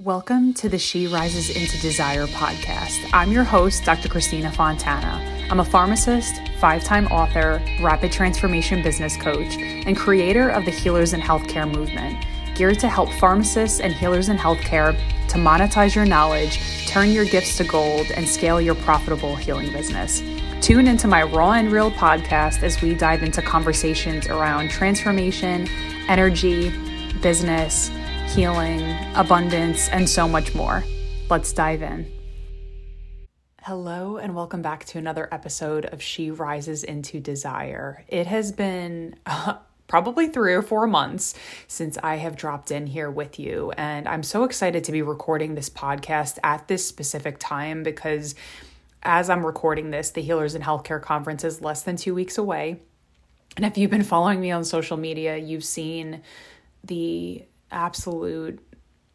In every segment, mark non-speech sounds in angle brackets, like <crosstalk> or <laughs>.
Welcome to the She Rises into Desire podcast. I'm your host, Dr. Christina Fontana. I'm a pharmacist, five time author, rapid transformation business coach, and creator of the Healers in Healthcare movement, geared to help pharmacists and healers in healthcare to monetize your knowledge, turn your gifts to gold, and scale your profitable healing business. Tune into my Raw and Real podcast as we dive into conversations around transformation, energy, business, healing, abundance, and so much more. Let's dive in. Hello, and welcome back to another episode of She Rises into Desire. It has been uh, probably three or four months since I have dropped in here with you, and I'm so excited to be recording this podcast at this specific time because as I'm recording this, the Healers in Healthcare Conference is less than two weeks away. And if you've been following me on social media, you've seen the absolute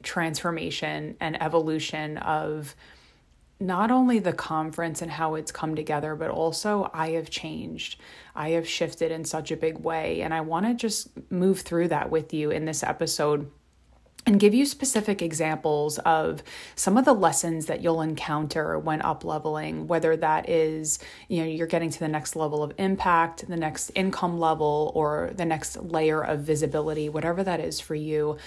transformation and evolution of not only the conference and how it's come together, but also I have changed. I have shifted in such a big way. And I want to just move through that with you in this episode and give you specific examples of some of the lessons that you'll encounter when up leveling whether that is you know you're getting to the next level of impact the next income level or the next layer of visibility whatever that is for you.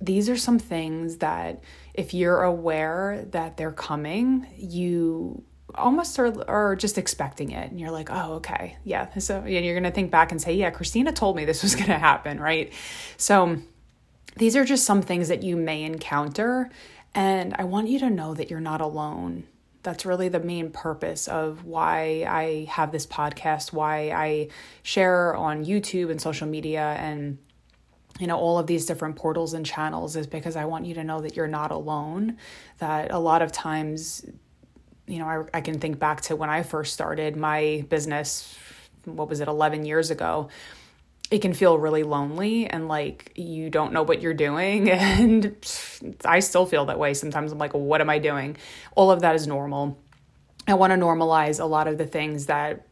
These are some things that if you're aware that they're coming you almost are, are just expecting it. And you're like oh okay. Yeah so you're to think back and say yeah christina told me this was to happen right? So these are just some things that you may encounter. And I want you to know that you're not alone. That's really the main purpose of why I have this podcast, why I share on YouTube and social media and you know all of these different portals and channels is because I want you to know that you're not alone that a lot of times you know I, I can think back to when I first started my business what was it 11 years ago it can feel really lonely and like you don't know what you're doing. <laughs> And I still feel that way sometimes. I'm like, what am I doing? All of that is normal. I want to normalize a lot of the things that,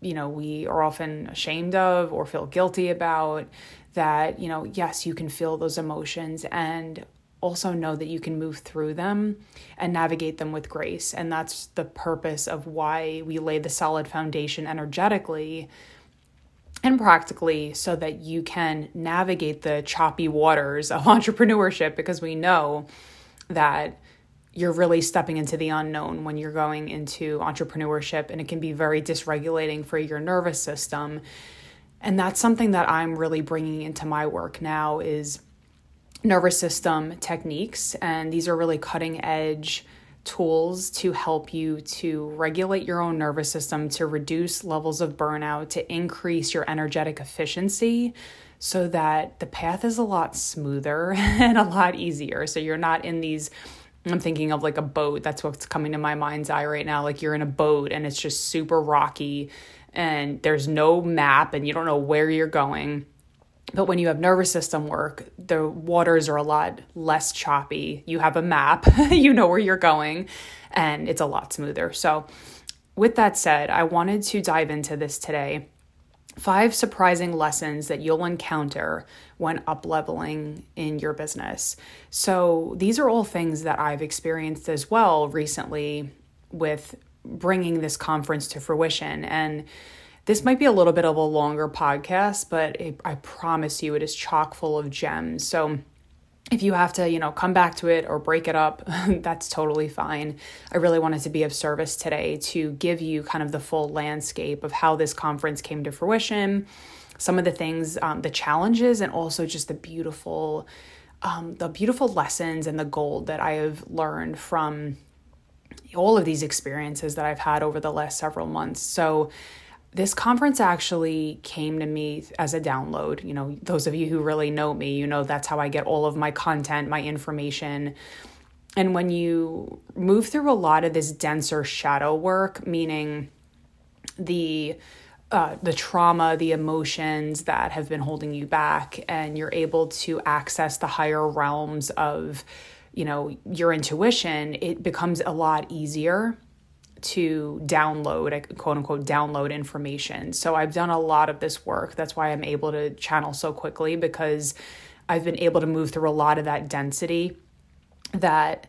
you know, we are often ashamed of or feel guilty about. That, you know, yes, you can feel those emotions and also know that you can move through them and navigate them with grace. And that's the purpose of why we lay the solid foundation energetically and practically so that you can navigate the choppy waters of <laughs> entrepreneurship because we know that you're really stepping into the unknown when you're going into entrepreneurship and it can be very dysregulating for your nervous system. And that's something that i'm really bringing into my work now is nervous system techniques and these are really cutting edge tools to help you to regulate your own nervous system, to reduce levels of burnout, to increase your energetic efficiency so that the path is a lot smoother <laughs> and a lot easier. So you're not in these I'm thinking of like a boat. That's what's coming to my mind's eye right now. Like you're in a boat and it's just super rocky and there's no map and you don't know where you're going but when you have nervous system work, the waters are a lot less choppy. You have a map, <laughs> you know where you're going, and it's a lot smoother. So, with that said, I wanted to dive into this today. Five surprising lessons that you'll encounter when up leveling in your business. So, these are all things that I've experienced as well recently with bringing this conference to fruition. And this might be a little bit of a longer podcast, but it, I promise you it is chock full of gems. So if you have to, you know, come back to it or break it up, <laughs> that's totally fine. I really wanted to be of service today to give you kind of the full landscape of how this conference came to fruition, some of the things, um, the challenges, and also just the beautiful, um, the beautiful lessons and the gold that I have learned from all of these experiences that I've had over the last several months. So this conference actually came to me as a download. You know, those of you who really know me, you know that's how I get all of my content, my information. And when you move through a lot of this denser shadow work, meaning the uh, the trauma, the emotions that have been holding you back, and you're able to access the higher realms of, you know, your intuition, it becomes a lot easier to download, quote unquote, download information. So I've done a lot of this work. That's why I'm able to channel so quickly because I've been able to move through a lot of that density that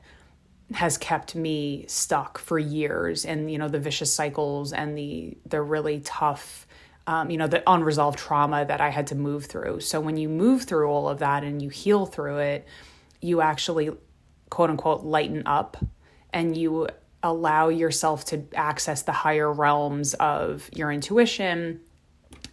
has kept me stuck for years and you know the vicious cycles and the the really tough um, you know the unresolved trauma that i had to move through so when you move through all of that and you heal through it you actually quote unquote lighten up and you allow yourself to access the higher realms of your intuition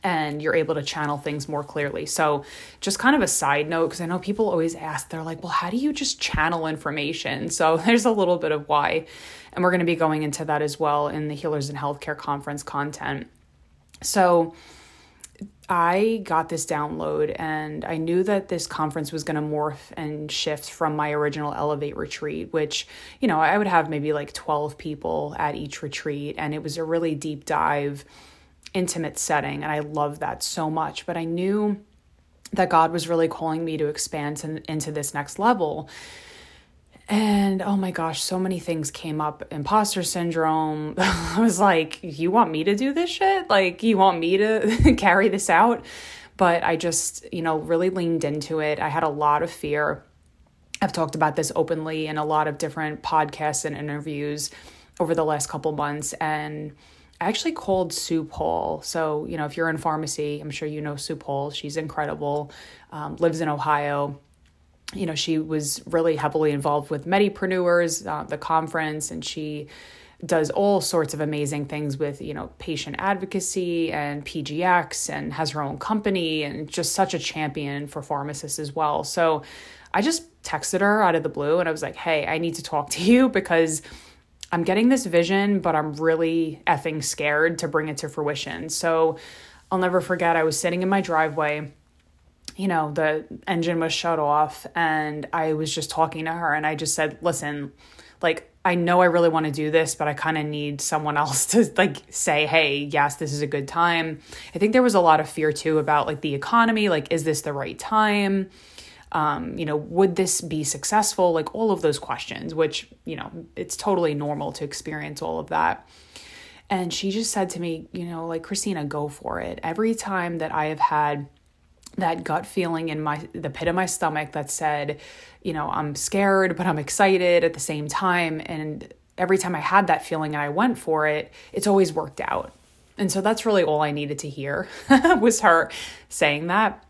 and you're able to channel things more clearly. So, just kind of a side note, because I know people always ask, they're like, well, how do you just channel information? <laughs> So, there's a little bit of why. And we're going to be going into that as well in the Healers in Healthcare conference content. So, I got this download and I knew that this conference was going to morph and shift from my original Elevate retreat, which, you know, I would have maybe like 12 people at each retreat. And it was a really deep dive, intimate setting. And I love that so much. But I knew that God was really calling me to expand to, into this next level. And oh my gosh, so many things came up. Imposter syndrome. <laughs> I was like, you want me to do this shit? Like, you want me to <laughs> carry this out? But I just, you know, really leaned into it. I had a lot of fear. I've talked about this openly in a lot of different podcasts and interviews over the last couple months. And I actually called Sue Paul. So, you know, if you're in pharmacy, I'm sure you know Sue Paul. She's incredible, um, lives in Ohio you know, she was really heavily involved with Medipreneurs, uh, the conference, and she does all sorts of amazing things with, you know, patient advocacy and PGX and has her own company and just such a champion for pharmacists as well. So I just texted her out of the blue and I was like, hey, I need to talk <laughs> to you because I'm getting this vision, but I'm really effing scared to bring it to fruition. So I'll never forget, I was sitting in my driveway you know, the engine was shut off and I was just talking to her and I just said, listen, like, I know I really want to do this, but I kind of need someone <laughs> else to like say, hey, yes, this is a good time. I think there was a lot of fear too about like the economy. Like, is this the right time? Um, you know, would this be successful? Like, all of those questions, which, you know, it's totally normal to experience all of that. And she just said to me, you know, like, Christina, go for it. Every time that I have had, that gut feeling in my the pit of my stomach that said, you know, I'm scared but I'm excited at the same time and every time I had that feeling and I went for it, it's always worked out. And so that's really all I needed to hear <laughs> was her saying that.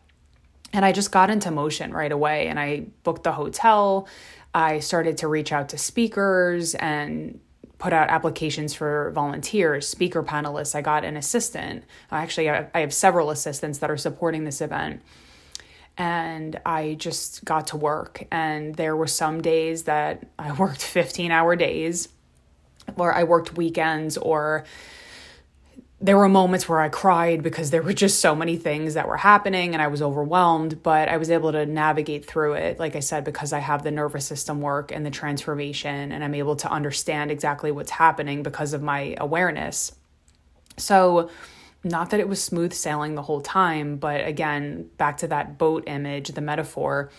And I just got into motion right away and I booked the hotel. I started to reach out to speakers and put out applications for volunteers, speaker panelists. I got an assistant. Uh, actually, I have several assistants that are supporting this event. And I just got to work. And there were some days that I <laughs> worked 15 hour days, or I worked weekends, or there were moments where I cried because there were just so many things that were happening and I was overwhelmed, but I was able to navigate through it, like I said, because I have the nervous system work and the transformation, and I'm able to understand exactly what's happening because of my awareness. So, not that it was smooth sailing the whole time, but again, back to that boat image, the metaphor,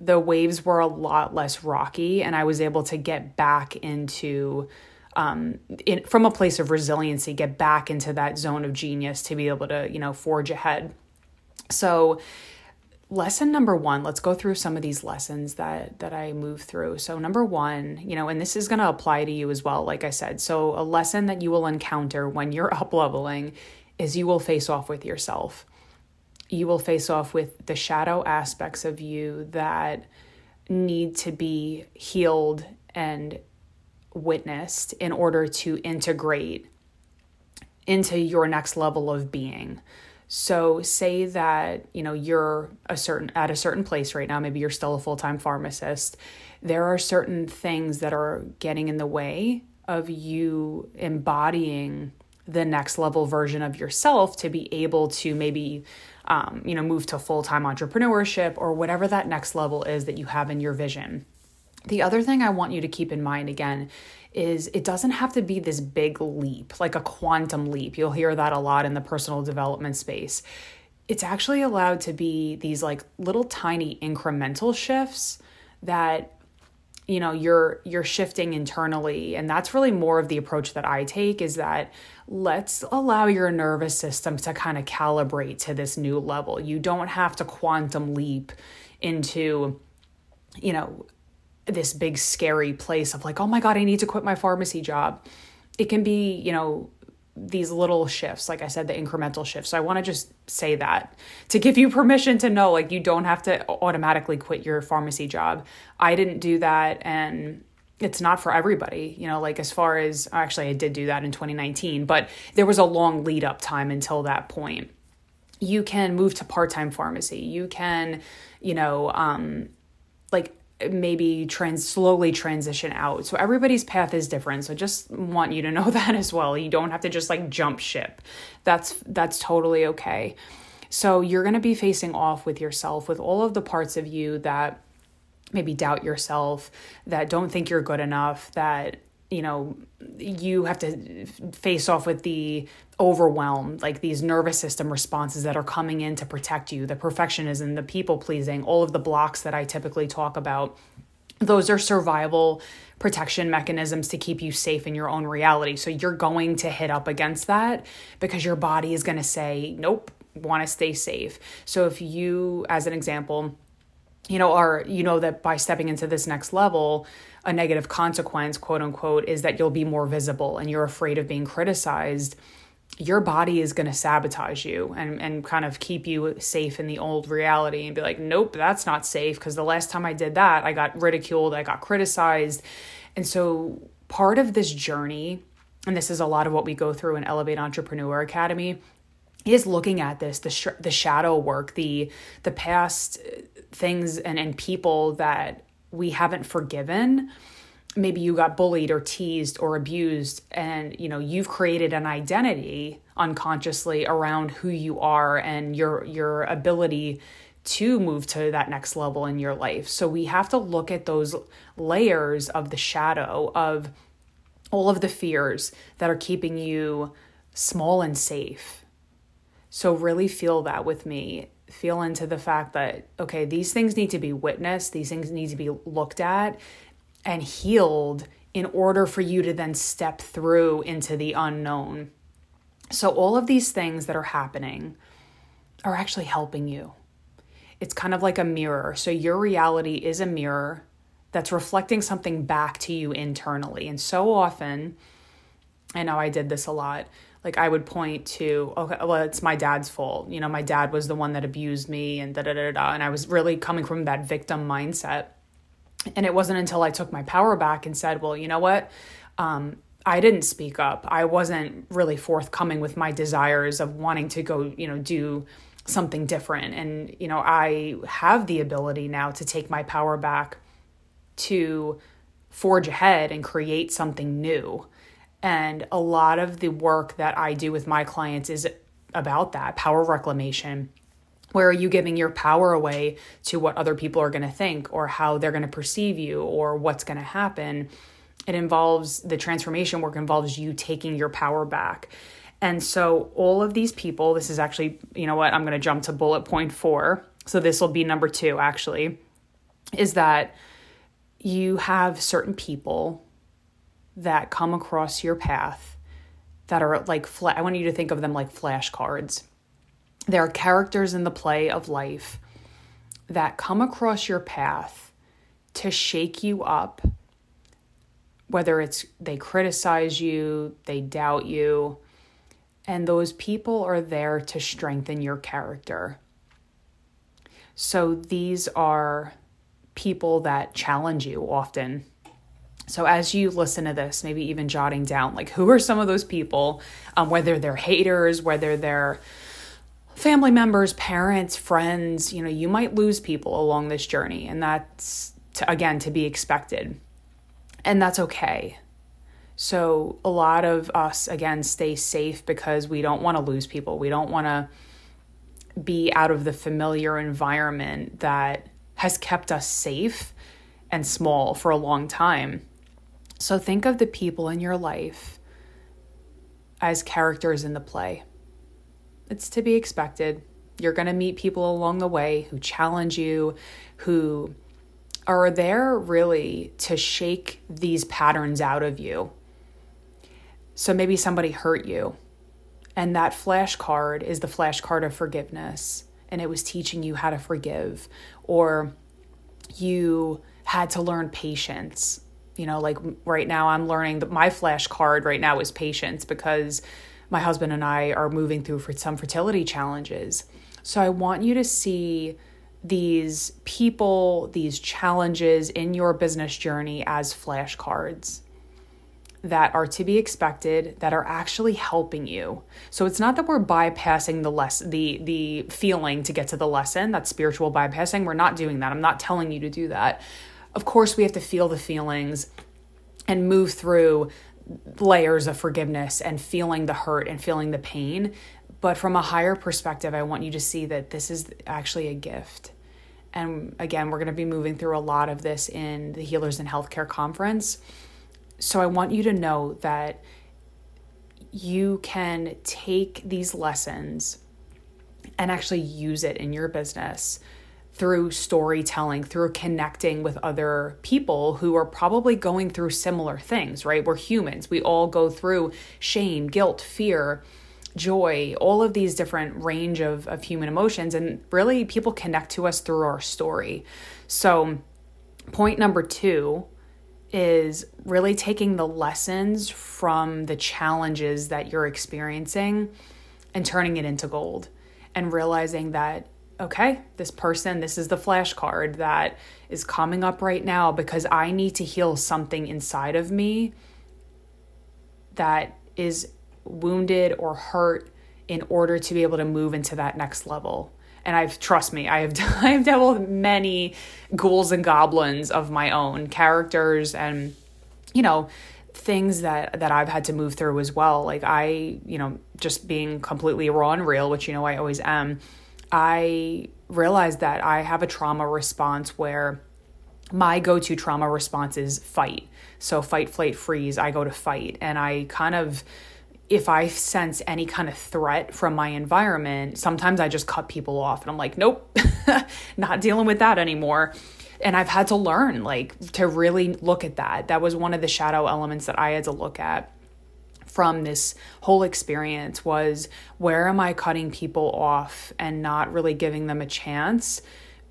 the waves were a lot less rocky, and I was able to get back into um, in, from a place of resiliency, get back into that zone of genius to be able to, you know, forge ahead. So, lesson number one let's go through some of these lessons that that i move through. So number one you know and this is going to apply to you as well like i said. So a lesson that you will encounter when you're <laughs> up leveling is you will face off with yourself. You will face off with the shadow aspects of you that need to be healed and witnessed in order to integrate into your next level of being. So say that, you know, you're a certain at a certain place right now, maybe you're still a full-time pharmacist. There are certain things that are getting in the way of you embodying the next level version of yourself to be able to maybe um, you know move to full-time entrepreneurship or whatever that next level is that you have in your vision the other thing I want you to keep in mind again is it doesn't have to be this big leap, like a quantum leap. You'll hear that a lot in the personal development space. It's actually allowed to be these like little tiny incremental shifts that you know you're you're shifting internally and that's really more of the approach that I take is that let's allow your nervous system to kind of calibrate to this new level. You don't have to quantum leap into you know this big scary place of like, oh my God, I need to quit my pharmacy job. It can be, you know, these little shifts, like I said, the incremental shifts. So I want to just say that to give you <laughs> permission to know, like, you don't have to automatically quit your pharmacy job. I didn't do that. And it's not for everybody, you know, like as far as actually, I did do that in 2019, but there was a long lead up time until that point. You can move to part time pharmacy. You can, you know, um, like maybe trans slowly transition out. So everybody's path is different. So just want you to know <laughs> that as well. You don't have to just like jump ship. That's that's totally okay. So you're going to be facing off with yourself with all of the parts of you that maybe doubt yourself, that don't think you're good enough, that you know you have to face off with the overwhelm like these nervous system responses that are coming in to protect you the perfectionism the people pleasing all of the blocks that i typically talk about. Those are survival protection mechanisms to keep you safe in your own reality. So you're going to hit up against that because your body is going to say nope want to stay safe. So if you as an example you know are you know that by stepping into this next level a negative consequence, quote unquote, is that you'll be more visible and you're afraid of being criticized, your body is going to sabotage you and, and kind of keep you safe in the old reality and be like, nope, that's not safe because the last time I did that, I got ridiculed, I got criticized. And so part of this journey, and this is a lot of what we go through in Elevate Entrepreneur Academy, is looking at this the sh- the shadow work the the past things and and people that we haven't forgiven. Maybe you got bullied or teased or abused and you know you've created an identity unconsciously around who you are and your your ability to move to that next level in your life. So we have to look at those layers of the shadow of all of the fears that are keeping you small and safe. So really feel that with me feel into the fact that, okay, these things need to be witnessed, these things need to be looked at and healed in order for you to then step through into the unknown. So, all of these things that are happening are actually helping you. It's kind of like a mirror. So, your reality is a mirror that's reflecting something back to you internally. And so often, I know I did this a lot like I would point to, okay, well, it's my dad's fault. You know, my dad was the one that abused me and da da da da. And I was really coming from that victim mindset. And it wasn't until I took my power back and said, well, you know what? Um, I didn't speak up. I wasn't really forthcoming with my desires of wanting to go, you know, do something different. And, you know, I have the ability now to take my power back to forge ahead and create something new. And a lot of the work that I do with my clients is about that power reclamation. Where are you giving your power away to what other people are going to think or how they're going to perceive you or what's going to happen? It involves the transformation work, involves you taking your power back. And so, all of these people, this is actually, you know what, I'm going to jump to bullet point four. So, this will be number two, actually, is that you have certain people that come across your path that are like, I want you to think of them like flashcards. There are characters in the play of life that come across your path to shake you up, whether it's they criticize you, they doubt you, and those people are there to strengthen your character. So these are people that challenge you often so, as you listen to this, maybe even jotting down, like who are some of those people, um, whether they're haters, whether they're family members, parents, friends, you know, you might lose people along this journey. And that's, to, again, to be expected. And that's okay. So, a lot of us, again, stay safe because we don't want to lose people. We don't want to be out of the familiar environment that has kept us safe and small for a long time. So think of the people in your life as characters in the play. It's to be expected. You're going to meet people along the way who challenge you, who are there really to shake these patterns out of you. So maybe somebody hurt you, and that flashcard is the flashcard of forgiveness, and it was teaching you how to forgive, or you had to learn patience. You know, like right now, I'm learning that my flash card right now is patience because my husband and I are moving through for some fertility challenges. So I want you to see these people, these challenges in your business journey as flashcards that are to be expected that are actually helping you. So it's not that we're bypassing the less the the feeling to get to the lesson, that's spiritual bypassing. We're not doing that. I'm not telling you to do that. Of course, we have to feel the feelings and move through layers of forgiveness and feeling the hurt and feeling the pain. But from a higher perspective, I want you to see that this is actually a gift. And again, we're going to be moving through a lot of this in the Healers in Healthcare Conference. So I want you to know that you can take these lessons and actually use it in your business through storytelling, through connecting with other people who are probably going through similar things, right? We're humans. We all go through shame, guilt, fear, joy, all of these different range of, of human emotions. And really, people connect to us through our story. So, point number two is really taking the lessons from the challenges that you're experiencing and turning it into gold and realizing that okay, this person, this is the flashcard that is coming up right now because I need to heal something inside of me that is wounded or hurt in order to be able to move into that next level. And I've trust me, I have <laughs> I've dealt with many ghouls and goblins of my own characters and you know things that that I've had to move through as well. Like I, you know, just being completely raw and real, which you know I always am. I realized that I have a trauma response where my go-to trauma response is fight. So fight, flight, freeze. I go to fight, and I kind of if I sense any kind of threat from my environment, sometimes I just cut people off and I'm like, nope, <laughs> not dealing with that anymore. And I've had to learn, like, to really look at that. That was one of the shadow elements that I had to look at from this whole experience was where am I cutting people off and not really giving them a chance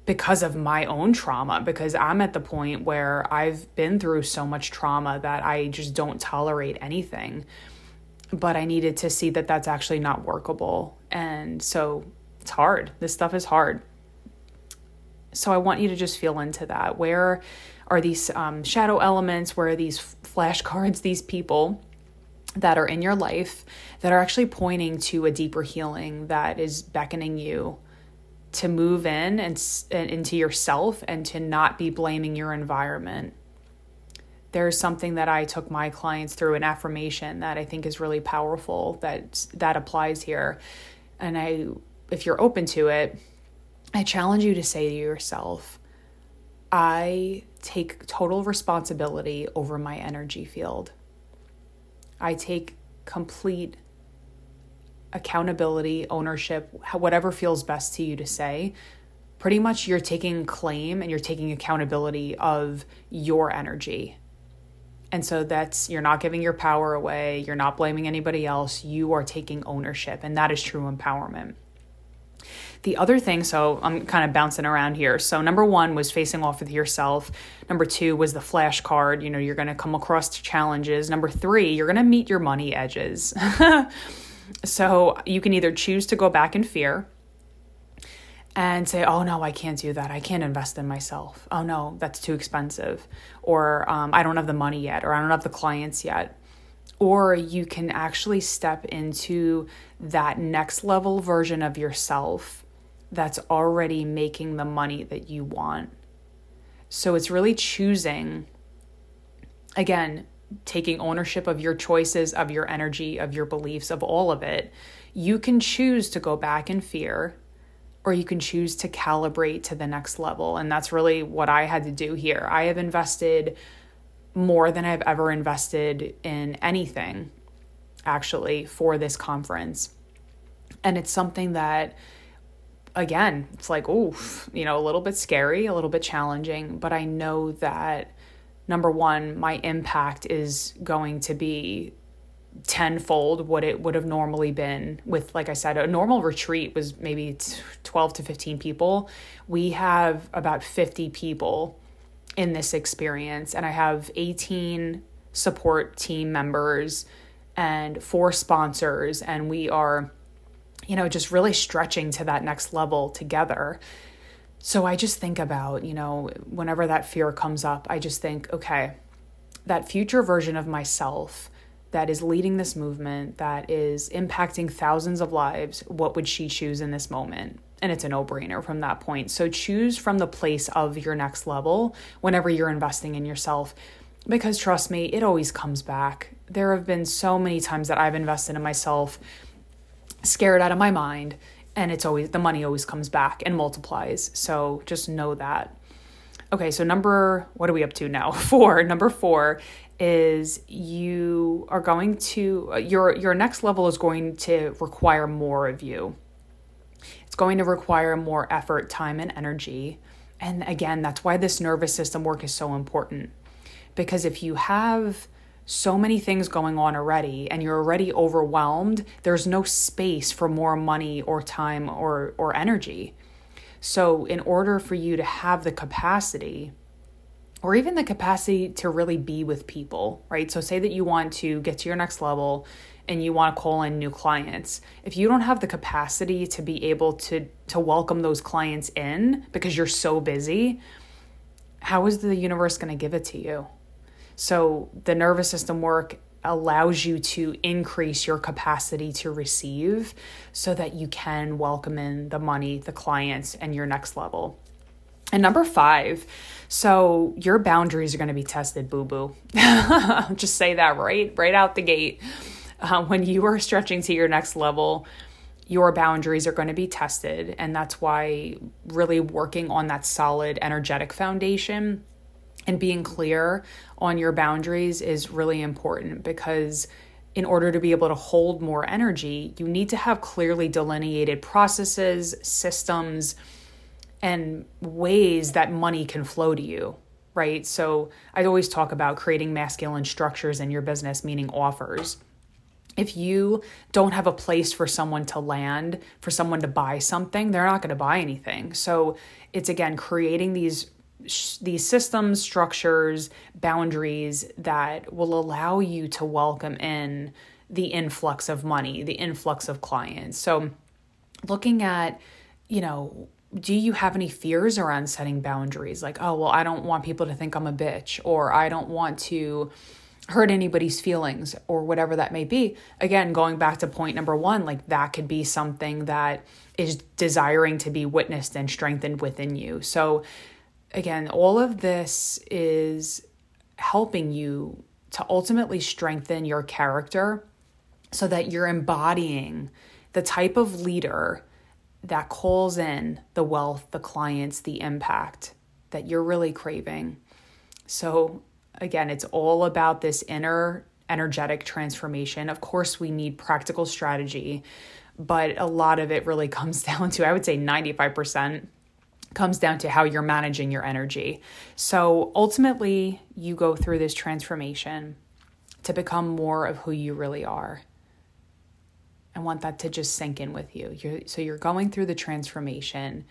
because of my own trauma because I'm at the point where I've been through so much trauma that I just don't tolerate anything but I needed to see that that's actually not workable. And so it's hard. This stuff is hard. So I want you to just feel into that. Where are these um, shadow elements? Where are these flashcards, these people that are in your life that are actually pointing to a deeper healing that is beckoning you to move in and, and into yourself and to not be blaming your environment there's something that I took my clients through an affirmation that I think is really powerful that that applies here. And I if you're open to it, I challenge you to say to yourself, I take total responsibility over my energy field. I take complete accountability, ownership, whatever feels best to you to say. Pretty much you're taking claim and you're taking accountability of your energy and so that's, you're not giving your power away, you're not blaming anybody else, you are taking ownership, and that is true empowerment. The other thing, so I'm kind of bouncing around here. So, number one was facing off with yourself. Number two was the flashcard. You know, you're going to come across challenges. Number three, you're going to meet your money edges. <laughs> so, you can either choose to go back in fear and say, oh no, I can't do that. I can't invest in myself. Oh no, that's too expensive. Or um, I don't have the money yet, or I don't have the clients yet. Or you can actually step into that next level version of yourself that's already making the money that you want. So it's really choosing, again, taking ownership of your choices, of your energy, of your beliefs, of all of it. You can choose to go back in fear or you can choose to calibrate to the next level. And that's really what I had to do here. I have invested more than I've ever invested in anything, actually, for this conference. And it's something that, again, it's like, oof, you know, a little bit scary, a little bit challenging, but I know that number one, my impact is going to be tenfold what it would have normally been with like i said a normal retreat was maybe 12 to 15 people we have about 50 people in this experience. And I have 18 support team members and four sponsors, and we are, you know, just really stretching to that next level together. So I just think about, you know, whenever that fear comes up, I just think, okay, that future version of myself that is leading this movement, that is impacting thousands of lives, what would she choose in this moment? And it's a no brainer from that point. So choose from the place of your next level whenever you're investing in yourself. Because trust me, it always comes back. There have been so many times that I've invested in myself, scared out of my mind, and it's always the money always comes back and multiplies. So just know that. Okay, so number, what are we up to now? <laughs> Four. Number four is you are going to your your next level is going to require more of you. It's going to require more effort, time and energy. And again, that's why this nervous system work is so important. Because if you have so many things going on already and you're already overwhelmed, there's no space for more money or time or or energy. So in order for you to have the capacity or even the capacity to really be with people, right? So, say that you want to get to your next level and you want to call in new clients. If you don't have the capacity to be able to to welcome those clients in because you're so busy, how is the universe going to give it to you? So, the nervous system work allows you to increase your capacity to receive so that you can welcome in the money, the clients, and your next level. And number five, so your boundaries are going to be tested, boo boo. <laughs> Just say that right, right out the gate. Uh, when you are stretching to your next level, your boundaries are going to be tested. And that's why really working on that solid energetic foundation and being clear on your boundaries is really important because in order to be able to hold more energy, you need to have clearly delineated processes, systems, and ways that money can flow to you, right? So I always talk about creating masculine structures in your business, meaning offers. If you don't have a place for someone to land, for someone to buy something, they're not going to buy anything. So it's again creating these these systems, structures, boundaries that will allow you to welcome in the influx of money, the influx of clients. So looking at, you know, do you have any fears around setting boundaries? Like, oh, well, I don't want people to think I'm a bitch, or I don't want to hurt anybody's feelings, or whatever that may be. Again, going back to point number one, like that could be something that is desiring to be witnessed and strengthened within you. So, again, all of this is helping you to ultimately strengthen your character so that you're embodying the type of leader that calls in the wealth, the clients, the impact that you're really craving. So, again, it's all about this inner energetic transformation. Of course, we need practical strategy, but a lot of it really <laughs> comes down to, I would say 95% comes down to how you're managing your energy. So, ultimately, you go through this transformation to become more of who you really are. I want that to just sink in with you. You're, so you're going through the transformation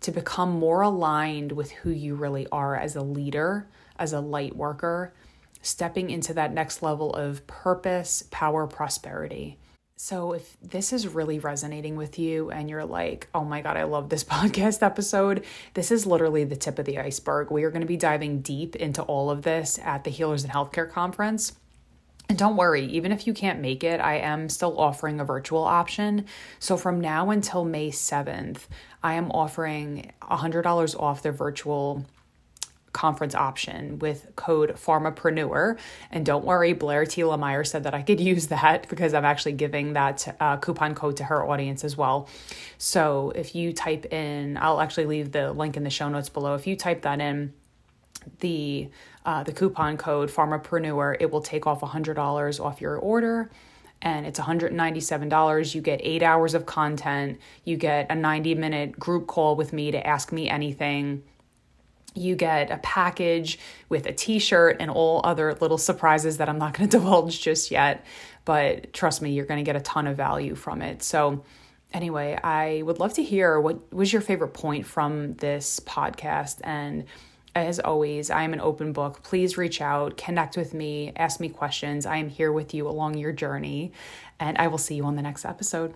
to become more aligned with who you really are as a leader, as a light worker, stepping into that next level of purpose, power, prosperity. So, if this is really resonating with you and you're like, oh my God, I love this <laughs> podcast episode, this is literally the tip of the iceberg. We are going to be diving deep into all of this at the Healers and Healthcare Conference. And don't worry, even if you can't make it, I am still offering a virtual option. So from now until May 7th, I am offering $100 off the virtual conference option with code pharmapreneur and don't worry Blair Thielemier said that i could <laughs> use that because i'm actually giving that uh, coupon code to her audience as well so if you type in i'll actually leave the link in the show notes below if you type that in the uh, the coupon code Pharmapreneur, it will take off $100 off your order and it's $197. You get eight hours of content. You get a 90 minute group call with me to ask me anything. You get a package with a t shirt and all other little surprises that I'm not going <laughs> to divulge just yet. But trust me, you're going to get a ton of value from it. So, anyway, I would love to hear what was your favorite point from this podcast and as always, I am an open book. Please reach out, connect with me, ask me questions. I am here with you along your journey, and I will see you on the next episode.